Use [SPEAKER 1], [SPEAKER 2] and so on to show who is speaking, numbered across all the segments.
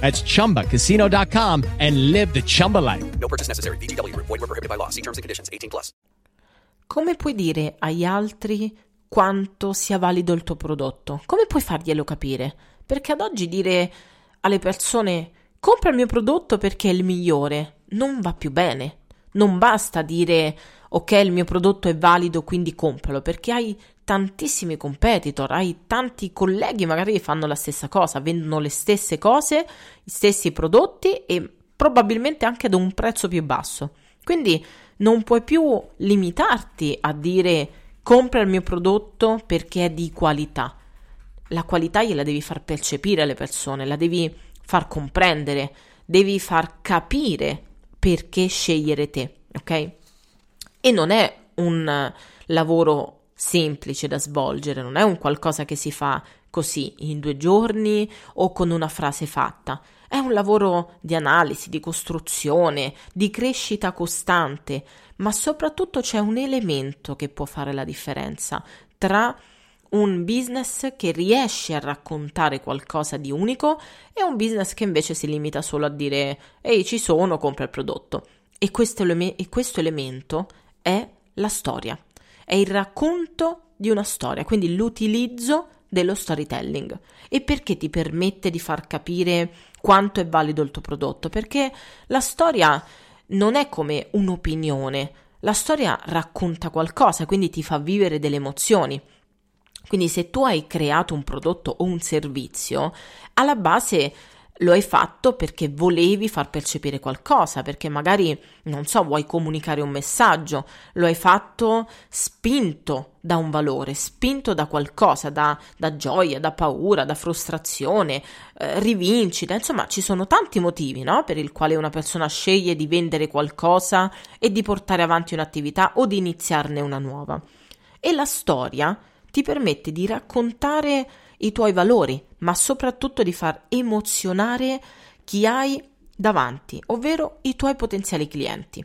[SPEAKER 1] That's ChumbaCasino.com and live the Chumba life.
[SPEAKER 2] No purchase necessary. BGW. Void were prohibited by law. See terms and conditions. 18 plus.
[SPEAKER 3] Come puoi dire agli altri quanto sia valido il tuo prodotto? Come puoi farglielo capire? Perché ad oggi dire alle persone compra il mio prodotto perché è il migliore non va più bene. Non basta dire ok, il mio prodotto è valido, quindi compralo, perché hai tantissimi competitor, hai tanti colleghi magari che fanno la stessa cosa, vendono le stesse cose, gli stessi prodotti e probabilmente anche ad un prezzo più basso. Quindi non puoi più limitarti a dire compra il mio prodotto perché è di qualità. La qualità gliela devi far percepire alle persone, la devi far comprendere, devi far capire perché scegliere te, ok? E non è un lavoro semplice da svolgere, non è un qualcosa che si fa così in due giorni o con una frase fatta. È un lavoro di analisi, di costruzione, di crescita costante, ma soprattutto c'è un elemento che può fare la differenza tra un business che riesce a raccontare qualcosa di unico e un business che invece si limita solo a dire ehi ci sono, compra il prodotto. E questo, eleme- e questo elemento è la storia è il racconto di una storia, quindi l'utilizzo dello storytelling. E perché ti permette di far capire quanto è valido il tuo prodotto? Perché la storia non è come un'opinione, la storia racconta qualcosa, quindi ti fa vivere delle emozioni. Quindi se tu hai creato un prodotto o un servizio, alla base lo hai fatto perché volevi far percepire qualcosa, perché magari, non so, vuoi comunicare un messaggio, lo hai fatto spinto da un valore, spinto da qualcosa, da, da gioia, da paura, da frustrazione, eh, rivincita, insomma ci sono tanti motivi no? per il quale una persona sceglie di vendere qualcosa e di portare avanti un'attività o di iniziarne una nuova. E la storia ti permette di raccontare i tuoi valori, ma soprattutto di far emozionare chi hai davanti, ovvero i tuoi potenziali clienti.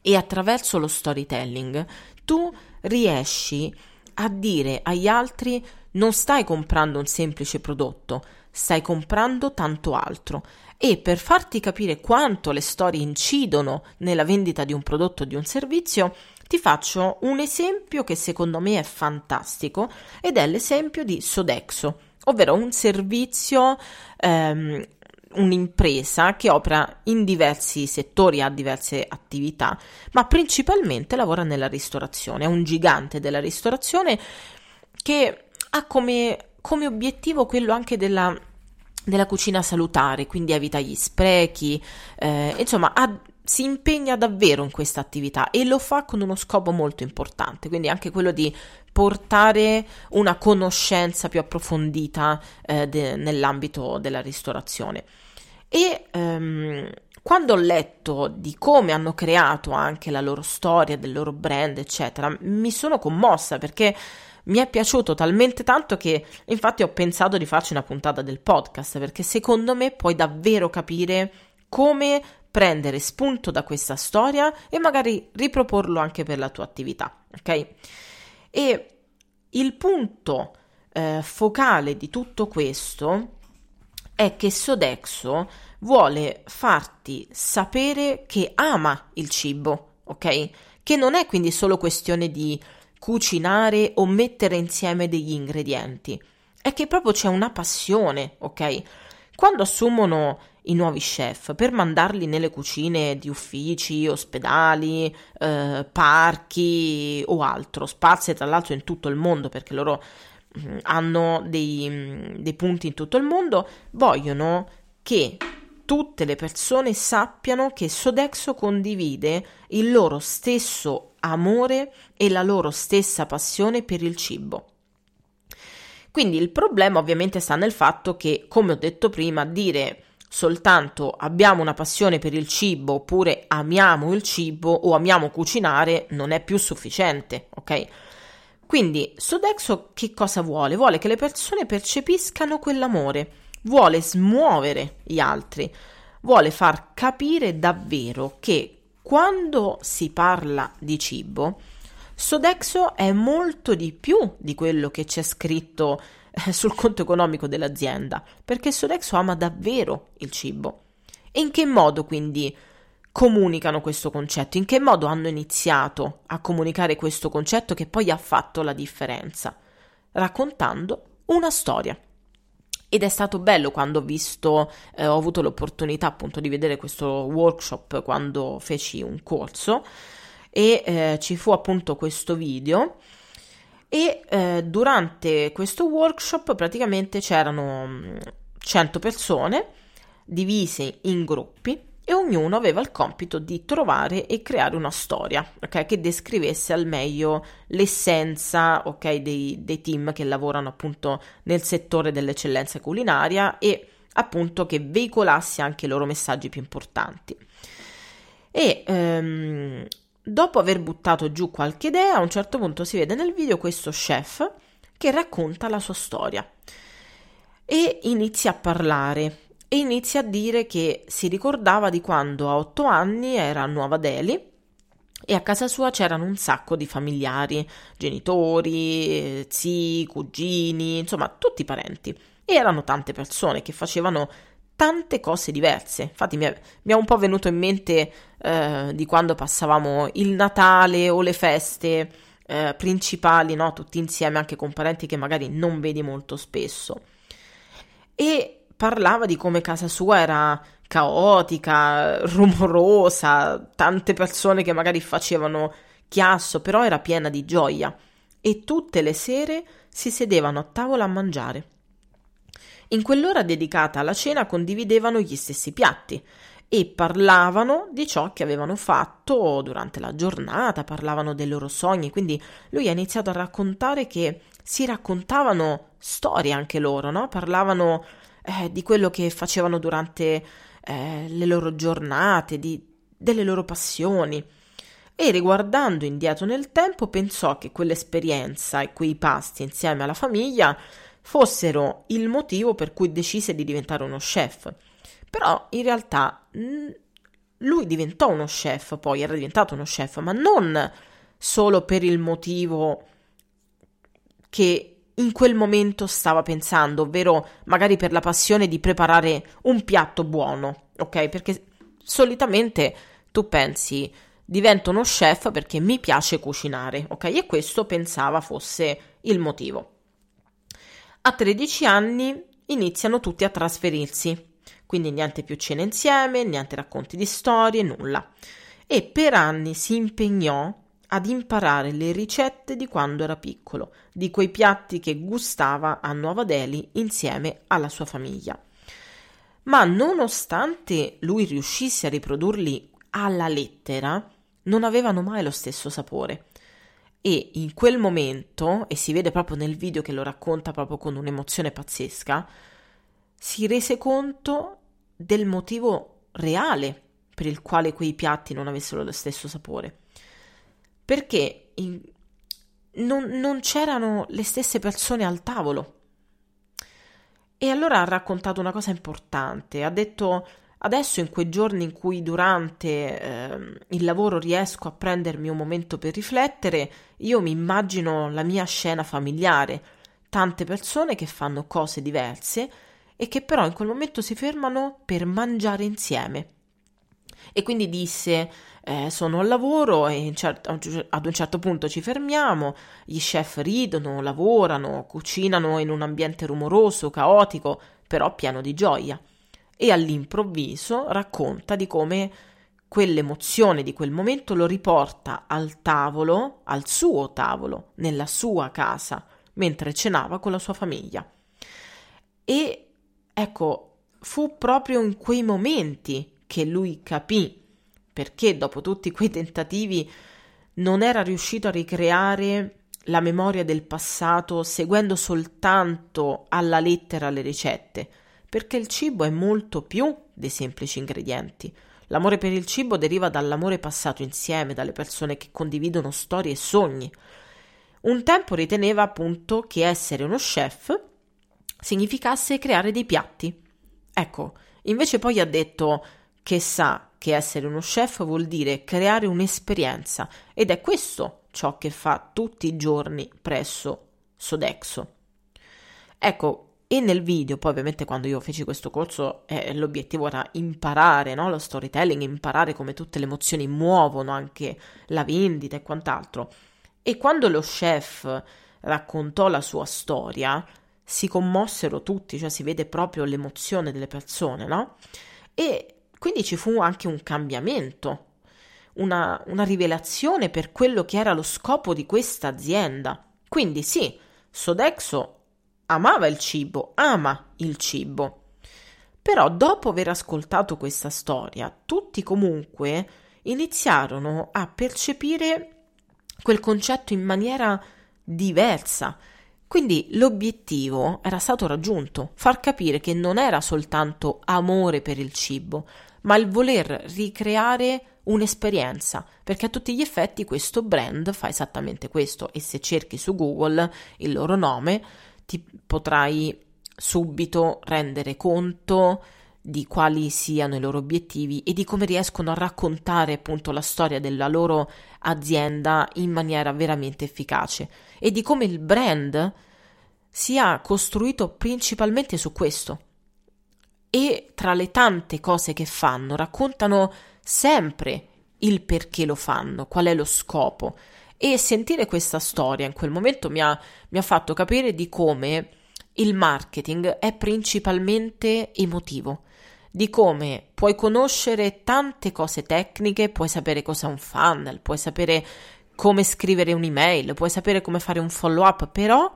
[SPEAKER 3] E attraverso lo storytelling tu riesci a dire agli altri non stai comprando un semplice prodotto, stai comprando tanto altro. E per farti capire quanto le storie incidono nella vendita di un prodotto o di un servizio, ti faccio un esempio che secondo me è fantastico ed è l'esempio di Sodexo, ovvero un servizio, ehm, un'impresa che opera in diversi settori, ha diverse attività, ma principalmente lavora nella ristorazione, è un gigante della ristorazione che ha come, come obiettivo quello anche della, della, cucina salutare, quindi evita gli sprechi, eh, insomma ha si impegna davvero in questa attività e lo fa con uno scopo molto importante, quindi anche quello di portare una conoscenza più approfondita eh, de- nell'ambito della ristorazione. E ehm, quando ho letto di come hanno creato anche la loro storia, del loro brand, eccetera, mi sono commossa perché mi è piaciuto talmente tanto che infatti ho pensato di farci una puntata del podcast perché secondo me puoi davvero capire come prendere spunto da questa storia e magari riproporlo anche per la tua attività, ok? E il punto eh, focale di tutto questo è che Sodexo vuole farti sapere che ama il cibo, ok? Che non è quindi solo questione di cucinare o mettere insieme degli ingredienti, è che proprio c'è una passione, ok? Quando assumono i nuovi chef per mandarli nelle cucine di uffici, ospedali, eh, parchi o altro, spazie tra l'altro in tutto il mondo perché loro mm, hanno dei, mm, dei punti in tutto il mondo, vogliono che tutte le persone sappiano che Sodexo condivide il loro stesso amore e la loro stessa passione per il cibo. Quindi il problema ovviamente sta nel fatto che, come ho detto prima, dire soltanto abbiamo una passione per il cibo oppure amiamo il cibo o amiamo cucinare non è più sufficiente, ok? Quindi Sodexo che cosa vuole? Vuole che le persone percepiscano quell'amore, vuole smuovere gli altri, vuole far capire davvero che quando si parla di cibo, Sodexo è molto di più di quello che c'è scritto eh, sul conto economico dell'azienda, perché Sodexo ama davvero il cibo. E in che modo quindi comunicano questo concetto? In che modo hanno iniziato a comunicare questo concetto che poi ha fatto la differenza? Raccontando una storia. Ed è stato bello quando ho visto, eh, ho avuto l'opportunità appunto di vedere questo workshop quando feci un corso e eh, ci fu appunto questo video e eh, durante questo workshop praticamente c'erano 100 mm, persone divise in gruppi e ognuno aveva il compito di trovare e creare una storia okay, che descrivesse al meglio l'essenza okay, dei, dei, team che lavorano appunto nel settore dell'eccellenza culinaria e appunto che veicolasse anche i loro messaggi più importanti. E ehm, dopo aver buttato giù qualche idea, a un certo punto si vede nel video questo chef che racconta la sua storia e inizia a parlare e inizia a dire che si ricordava di quando a otto anni era a Nuova Delhi e a casa sua c'erano un sacco di familiari, genitori, zii, cugini, insomma tutti i parenti. E erano tante persone che facevano tante cose diverse. Infatti mi è, mi è un po' venuto in mente eh, di quando passavamo il Natale o le feste eh, principali, no? tutti insieme, anche con parenti che magari non vedi molto spesso. E parlava di come casa sua era caotica, rumorosa, tante persone che magari facevano chiasso, però era piena di gioia e tutte le sere si sedevano a tavola a mangiare. In quell'ora dedicata alla cena condividevano gli stessi piatti e parlavano di ciò che avevano fatto durante la giornata, parlavano dei loro sogni, quindi lui ha iniziato a raccontare che si raccontavano storie anche loro, no? Parlavano eh, di quello che facevano durante eh, le loro giornate, di, delle loro passioni. E riguardando indietro nel tempo pensò che quell'esperienza e quei pasti insieme alla famiglia fossero il motivo per cui decise di diventare uno chef. Però in realtà lui diventò uno chef, poi era diventato uno chef, ma non solo per il motivo che in quel momento stava pensando, ovvero magari per la passione di preparare un piatto buono, ok? Perché solitamente tu pensi divento uno chef perché mi piace cucinare, ok? E questo pensava fosse il motivo. A 13 anni iniziano tutti a trasferirsi, quindi niente più cene insieme, niente racconti di storie, nulla. E per anni si impegnò ad imparare le ricette di quando era piccolo, di quei piatti che gustava a Nuova Delhi insieme alla sua famiglia. Ma nonostante lui riuscisse a riprodurli alla lettera, non avevano mai lo stesso sapore. E in quel momento, e si vede proprio nel video che lo racconta proprio con un'emozione pazzesca, si rese conto del motivo reale per il quale quei piatti non avessero lo stesso sapore perché in, non, non c'erano le stesse persone al tavolo. E allora ha raccontato una cosa importante, ha detto adesso in quei giorni in cui durante eh, il lavoro riesco a prendermi un momento per riflettere, io mi immagino la mia scena familiare, tante persone che fanno cose diverse e che però in quel momento si fermano per mangiare insieme. E quindi disse eh, sono al lavoro e cer- ad un certo punto ci fermiamo, gli chef ridono, lavorano, cucinano in un ambiente rumoroso, caotico, però pieno di gioia. E all'improvviso racconta di come quell'emozione di quel momento lo riporta al tavolo, al suo tavolo, nella sua casa, mentre cenava con la sua famiglia. E ecco, fu proprio in quei momenti che lui capì perché dopo tutti quei tentativi non era riuscito a ricreare la memoria del passato seguendo soltanto alla lettera le ricette, perché il cibo è molto più dei semplici ingredienti. L'amore per il cibo deriva dall'amore passato insieme, dalle persone che condividono storie e sogni. Un tempo riteneva appunto che essere uno chef significasse creare dei piatti. Ecco, invece poi ha detto che sa che essere uno chef vuol dire creare un'esperienza ed è questo ciò che fa tutti i giorni presso Sodexo. Ecco, e nel video, poi ovviamente quando io feci questo corso eh, l'obiettivo era imparare no? lo storytelling, imparare come tutte le emozioni muovono anche la vendita e quant'altro. E quando lo chef raccontò la sua storia, si commossero tutti, cioè si vede proprio l'emozione delle persone, no? E quindi ci fu anche un cambiamento, una, una rivelazione per quello che era lo scopo di questa azienda. Quindi sì, Sodexo amava il cibo, ama il cibo. Però dopo aver ascoltato questa storia, tutti comunque iniziarono a percepire quel concetto in maniera diversa. Quindi l'obiettivo era stato raggiunto, far capire che non era soltanto amore per il cibo, ma il voler ricreare un'esperienza, perché a tutti gli effetti questo brand fa esattamente questo e se cerchi su Google il loro nome ti potrai subito rendere conto di quali siano i loro obiettivi e di come riescono a raccontare appunto la storia della loro azienda in maniera veramente efficace e di come il brand sia costruito principalmente su questo. E tra le tante cose che fanno, raccontano sempre il perché lo fanno, qual è lo scopo. E sentire questa storia in quel momento mi ha, mi ha fatto capire di come il marketing è principalmente emotivo, di come puoi conoscere tante cose tecniche, puoi sapere cos'è un funnel, puoi sapere come scrivere un'email, puoi sapere come fare un follow up, però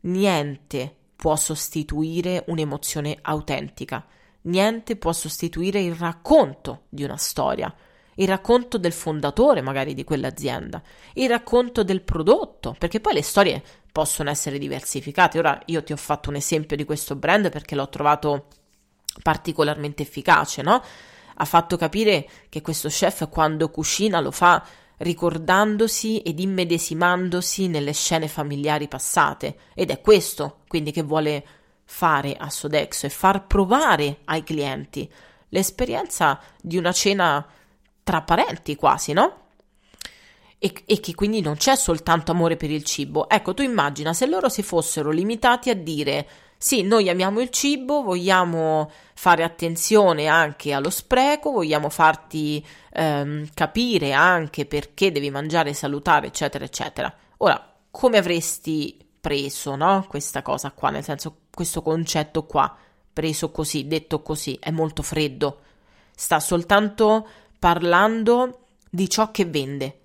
[SPEAKER 3] niente può sostituire un'emozione autentica, niente può sostituire il racconto di una storia il racconto del fondatore magari di quell'azienda, il racconto del prodotto, perché poi le storie possono essere diversificate. Ora io ti ho fatto un esempio di questo brand perché l'ho trovato particolarmente efficace, no? Ha fatto capire che questo chef quando cucina lo fa ricordandosi ed immedesimandosi nelle scene familiari passate ed è questo quindi che vuole fare a Sodexo e far provare ai clienti l'esperienza di una cena tra parenti quasi, no? E, e, che quindi non c'è soltanto amore per il cibo. Ecco, tu immagina se loro si fossero limitati a dire sì, noi amiamo il cibo, vogliamo fare attenzione anche allo spreco, vogliamo farti ehm, capire anche perché devi mangiare salutare, eccetera, eccetera. Ora, come avresti preso, no? Questa cosa qua, nel senso, questo concetto qua, preso così, detto così, è molto freddo. Sta soltanto parlando di ciò che vende.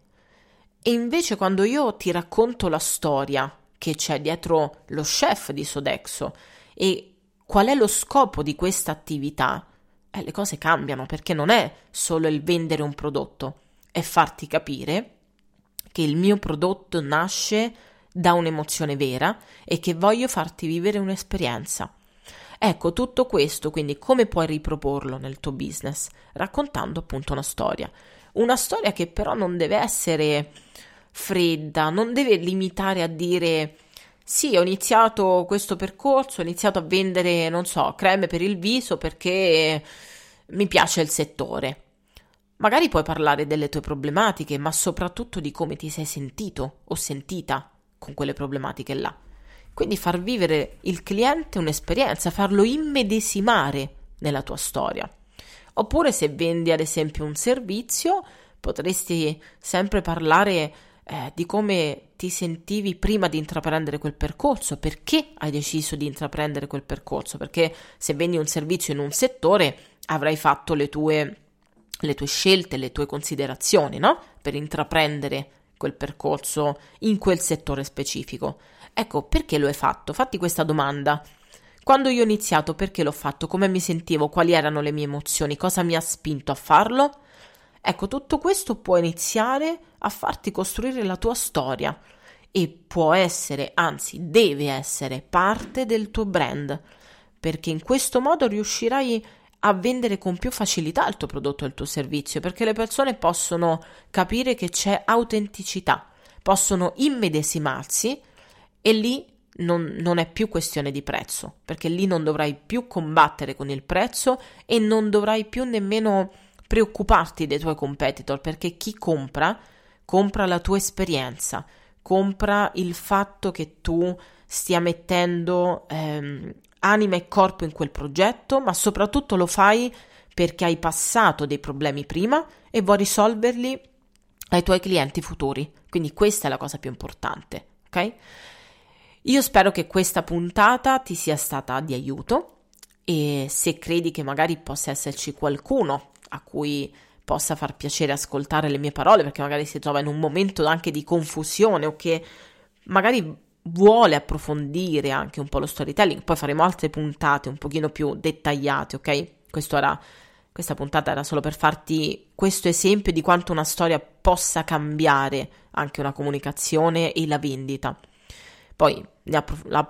[SPEAKER 3] E invece quando io ti racconto la storia che c'è dietro lo chef di Sodexo e qual è lo scopo di questa attività, eh, le cose cambiano perché non è solo il vendere un prodotto, è farti capire che il mio prodotto nasce da un'emozione vera e che voglio farti vivere un'esperienza. Ecco, tutto questo, quindi come puoi riproporlo nel tuo business? Raccontando appunto una storia. Una storia che però non deve essere fredda, non deve limitare a dire sì, ho iniziato questo percorso, ho iniziato a vendere, non so, creme per il viso perché mi piace il settore. Magari puoi parlare delle tue problematiche, ma soprattutto di come ti sei sentito o sentita con quelle problematiche là. Quindi far vivere il cliente un'esperienza, farlo immedesimare nella tua storia. Oppure se vendi ad esempio un servizio, potresti sempre parlare eh, di come ti sentivi prima di intraprendere quel percorso, perché hai deciso di intraprendere quel percorso, perché se vendi un servizio in un settore avrai fatto le tue, le tue scelte, le tue considerazioni, no? Per intraprendere quel percorso in quel settore specifico. Ecco, perché lo hai fatto? Fatti questa domanda. Quando io ho iniziato, perché l'ho fatto? Come mi sentivo? Quali erano le mie emozioni? Cosa mi ha spinto a farlo? Ecco, tutto questo può iniziare a farti costruire la tua storia e può essere, anzi deve essere, parte del tuo brand, perché in questo modo riuscirai a vendere con più facilità il tuo prodotto e il tuo servizio, perché le persone possono capire che c'è autenticità, possono immedesimarsi e lì non, non, è più questione di prezzo, perché lì non dovrai più combattere con il prezzo e non dovrai più nemmeno preoccuparti dei tuoi competitor, perché chi compra, compra la tua esperienza, compra il fatto che tu stia mettendo ehm, anima e corpo in quel progetto, ma soprattutto lo fai perché hai passato dei problemi prima e vuoi risolverli ai tuoi clienti futuri. Quindi questa è la cosa più importante, ok? Io spero che questa puntata ti sia stata di aiuto e se credi che magari possa esserci qualcuno a cui possa far piacere ascoltare le mie parole, perché magari si trova in un momento anche di confusione o che magari vuole approfondire anche un po' lo storytelling, poi faremo altre puntate un pochino più dettagliate, ok? Era, questa puntata era solo per farti questo esempio di quanto una storia possa cambiare anche una comunicazione e la vendita. Poi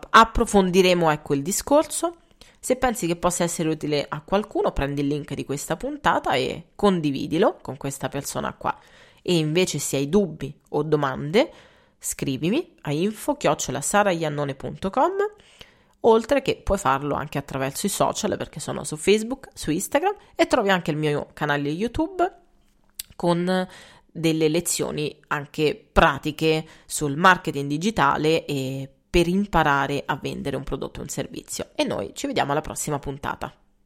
[SPEAKER 3] approfondiremo ecco il discorso. Se pensi che possa essere utile a qualcuno, prendi il link di questa puntata e condividilo con questa persona qua. E invece se hai dubbi o domande, scrivimi a info-saraiannone.com oltre che puoi farlo anche attraverso i social perché sono su Facebook, su Instagram e trovi anche il mio canale YouTube con delle lezioni anche pratiche sul marketing digitale e per imparare a vendere un prodotto o un servizio. E noi ci vediamo alla prossima puntata.